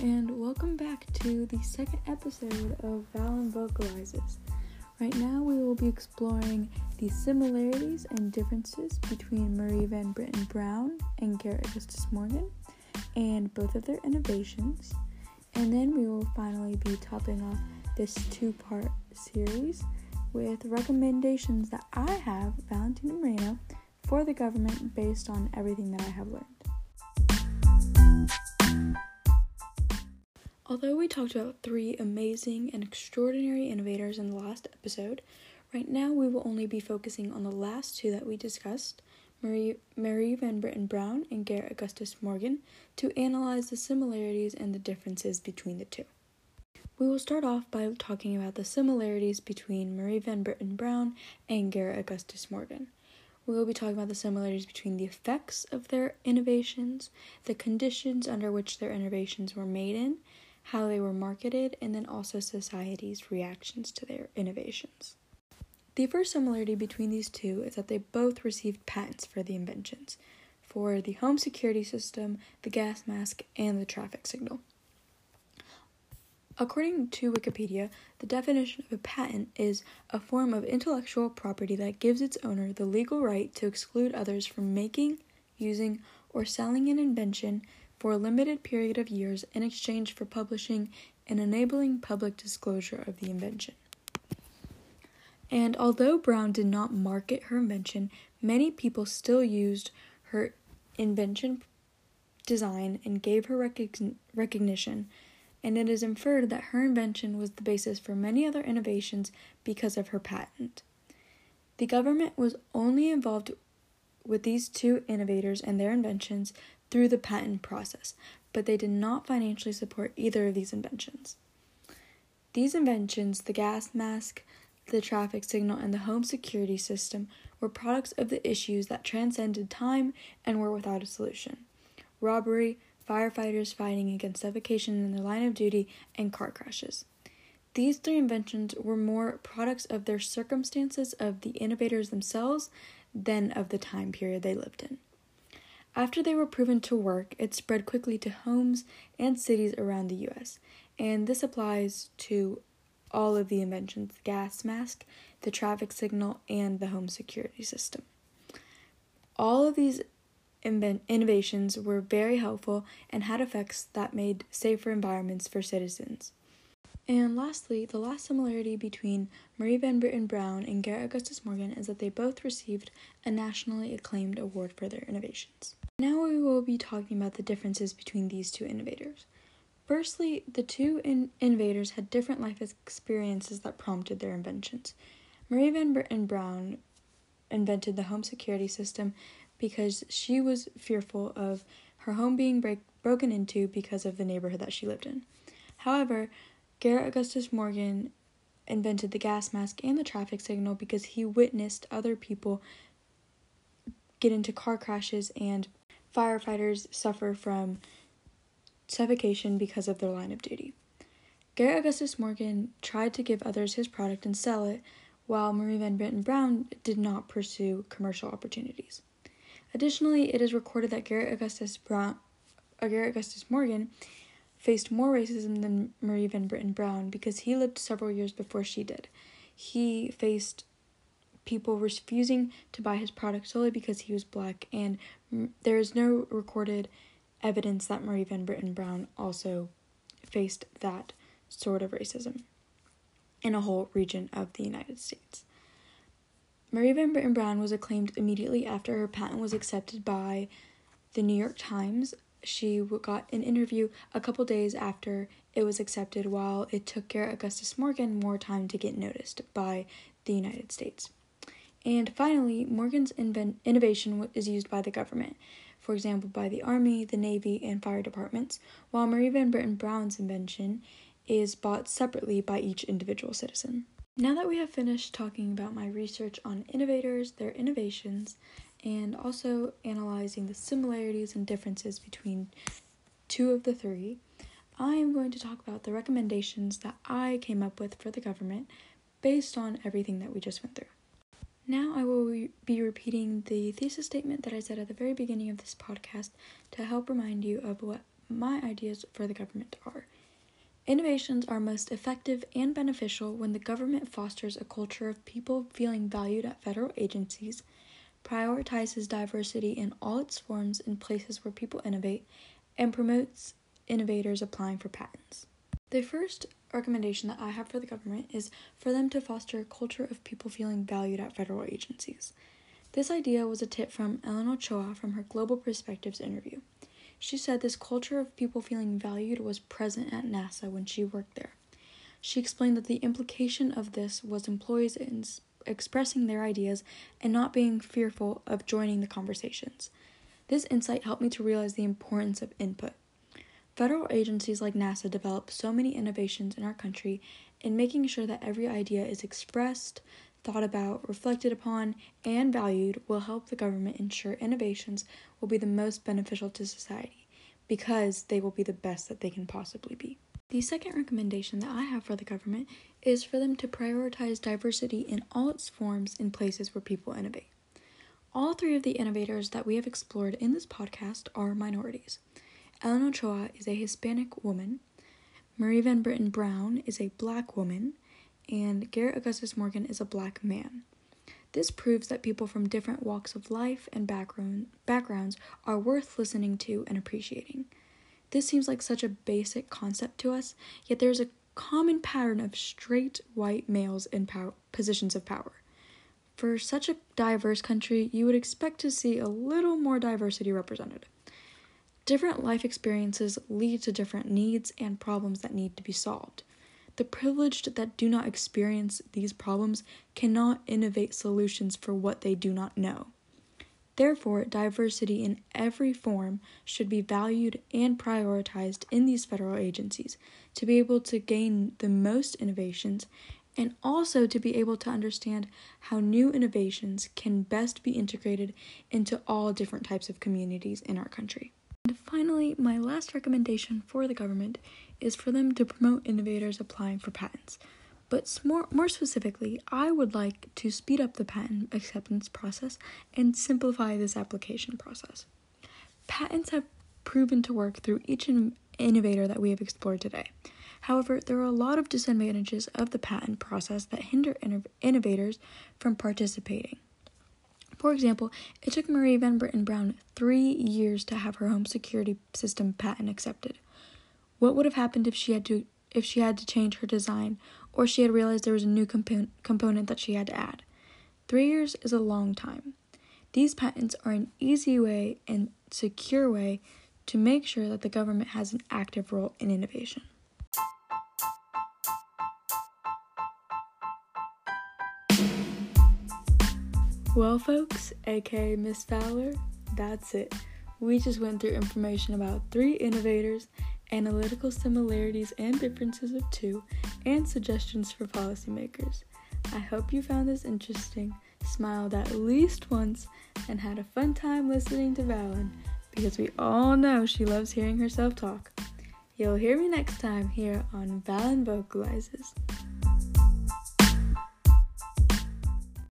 and welcome back to the second episode of Valen Vocalizes. Right now, we will be exploring the similarities and differences between Marie Van Brittan Brown and Garrett Augustus Morgan, and both of their innovations. And then we will finally be topping off this two part series with recommendations that I have, Valentina Moreno, for the government based on everything that I have learned. Although we talked about three amazing and extraordinary innovators in the last episode, right now we will only be focusing on the last two that we discussed Marie, Marie Van Brittan Brown and Garrett Augustus Morgan to analyze the similarities and the differences between the two. We will start off by talking about the similarities between Marie Van Brittan Brown and Garrett Augustus Morgan. We will be talking about the similarities between the effects of their innovations, the conditions under which their innovations were made in, how they were marketed, and then also society's reactions to their innovations. The first similarity between these two is that they both received patents for the inventions for the home security system, the gas mask, and the traffic signal. According to Wikipedia, the definition of a patent is a form of intellectual property that gives its owner the legal right to exclude others from making, using, or selling an invention for a limited period of years in exchange for publishing and enabling public disclosure of the invention. And although Brown did not market her invention, many people still used her invention design and gave her recogn- recognition, and it is inferred that her invention was the basis for many other innovations because of her patent. The government was only involved with these two innovators and their inventions through the patent process, but they did not financially support either of these inventions. These inventions, the gas mask, the traffic signal, and the home security system, were products of the issues that transcended time and were without a solution robbery, firefighters fighting against suffocation in their line of duty, and car crashes. These three inventions were more products of their circumstances of the innovators themselves than of the time period they lived in. After they were proven to work, it spread quickly to homes and cities around the US, and this applies to all of the inventions the gas mask, the traffic signal, and the home security system. All of these innovations were very helpful and had effects that made safer environments for citizens. And lastly, the last similarity between Marie Van Brittan Brown and Garrett Augustus Morgan is that they both received a nationally acclaimed award for their innovations. Now we will be talking about the differences between these two innovators. Firstly, the two in- innovators had different life experiences that prompted their inventions. Marie Van Brittan Brown invented the home security system because she was fearful of her home being break- broken into because of the neighborhood that she lived in. However, Garrett Augustus Morgan invented the gas mask and the traffic signal because he witnessed other people get into car crashes and firefighters suffer from suffocation because of their line of duty. Garrett Augustus Morgan tried to give others his product and sell it, while Marie Van Brittan Brown did not pursue commercial opportunities. Additionally, it is recorded that Garrett Augustus Brown, uh, Garrett Augustus Morgan faced more racism than Marie Van Brittan Brown because he lived several years before she did. He faced people refusing to buy his product solely because he was black, and there is no recorded evidence that Marie Van Brittan Brown also faced that sort of racism in a whole region of the United States. Marie Van Brittan Brown was acclaimed immediately after her patent was accepted by the New York Times she got an interview a couple days after it was accepted, while it took Garrett Augustus Morgan more time to get noticed by the United States. And finally, Morgan's invent- innovation is used by the government, for example, by the Army, the Navy, and fire departments, while Marie Van Brittan Brown's invention is bought separately by each individual citizen. Now that we have finished talking about my research on innovators, their innovations, and also analyzing the similarities and differences between two of the three, I am going to talk about the recommendations that I came up with for the government based on everything that we just went through. Now, I will be repeating the thesis statement that I said at the very beginning of this podcast to help remind you of what my ideas for the government are Innovations are most effective and beneficial when the government fosters a culture of people feeling valued at federal agencies, prioritizes diversity in all its forms in places where people innovate, and promotes innovators applying for patents. The first recommendation that I have for the government is for them to foster a culture of people feeling valued at federal agencies. This idea was a tip from Ellen Ochoa from her Global Perspectives interview. She said this culture of people feeling valued was present at NASA when she worked there. She explained that the implication of this was employees expressing their ideas and not being fearful of joining the conversations. This insight helped me to realize the importance of input. Federal agencies like NASA develop so many innovations in our country, and making sure that every idea is expressed, thought about, reflected upon, and valued will help the government ensure innovations will be the most beneficial to society because they will be the best that they can possibly be. The second recommendation that I have for the government is for them to prioritize diversity in all its forms in places where people innovate. All three of the innovators that we have explored in this podcast are minorities. Ellen Ochoa is a Hispanic woman, Marie Van Brittan Brown is a black woman, and Garrett Augustus Morgan is a black man. This proves that people from different walks of life and background, backgrounds are worth listening to and appreciating. This seems like such a basic concept to us, yet there's a common pattern of straight white males in power, positions of power. For such a diverse country, you would expect to see a little more diversity represented. Different life experiences lead to different needs and problems that need to be solved. The privileged that do not experience these problems cannot innovate solutions for what they do not know. Therefore, diversity in every form should be valued and prioritized in these federal agencies to be able to gain the most innovations and also to be able to understand how new innovations can best be integrated into all different types of communities in our country. And finally, my last recommendation for the government is for them to promote innovators applying for patents. But more, more specifically, I would like to speed up the patent acceptance process and simplify this application process. Patents have proven to work through each innovator that we have explored today. However, there are a lot of disadvantages of the patent process that hinder innovators from participating. For example, it took Marie Van Brittan Brown three years to have her home security system patent accepted. What would have happened if she had to if she had to change her design or she had realized there was a new compo- component that she had to add? 3 years is a long time. These patents are an easy way and secure way to make sure that the government has an active role in innovation. Well, folks, aka Miss Fowler, that's it. We just went through information about three innovators analytical similarities and differences of two, and suggestions for policymakers. I hope you found this interesting, smiled at least once, and had a fun time listening to Valen because we all know she loves hearing herself talk. You'll hear me next time here on Valen Vocalizes.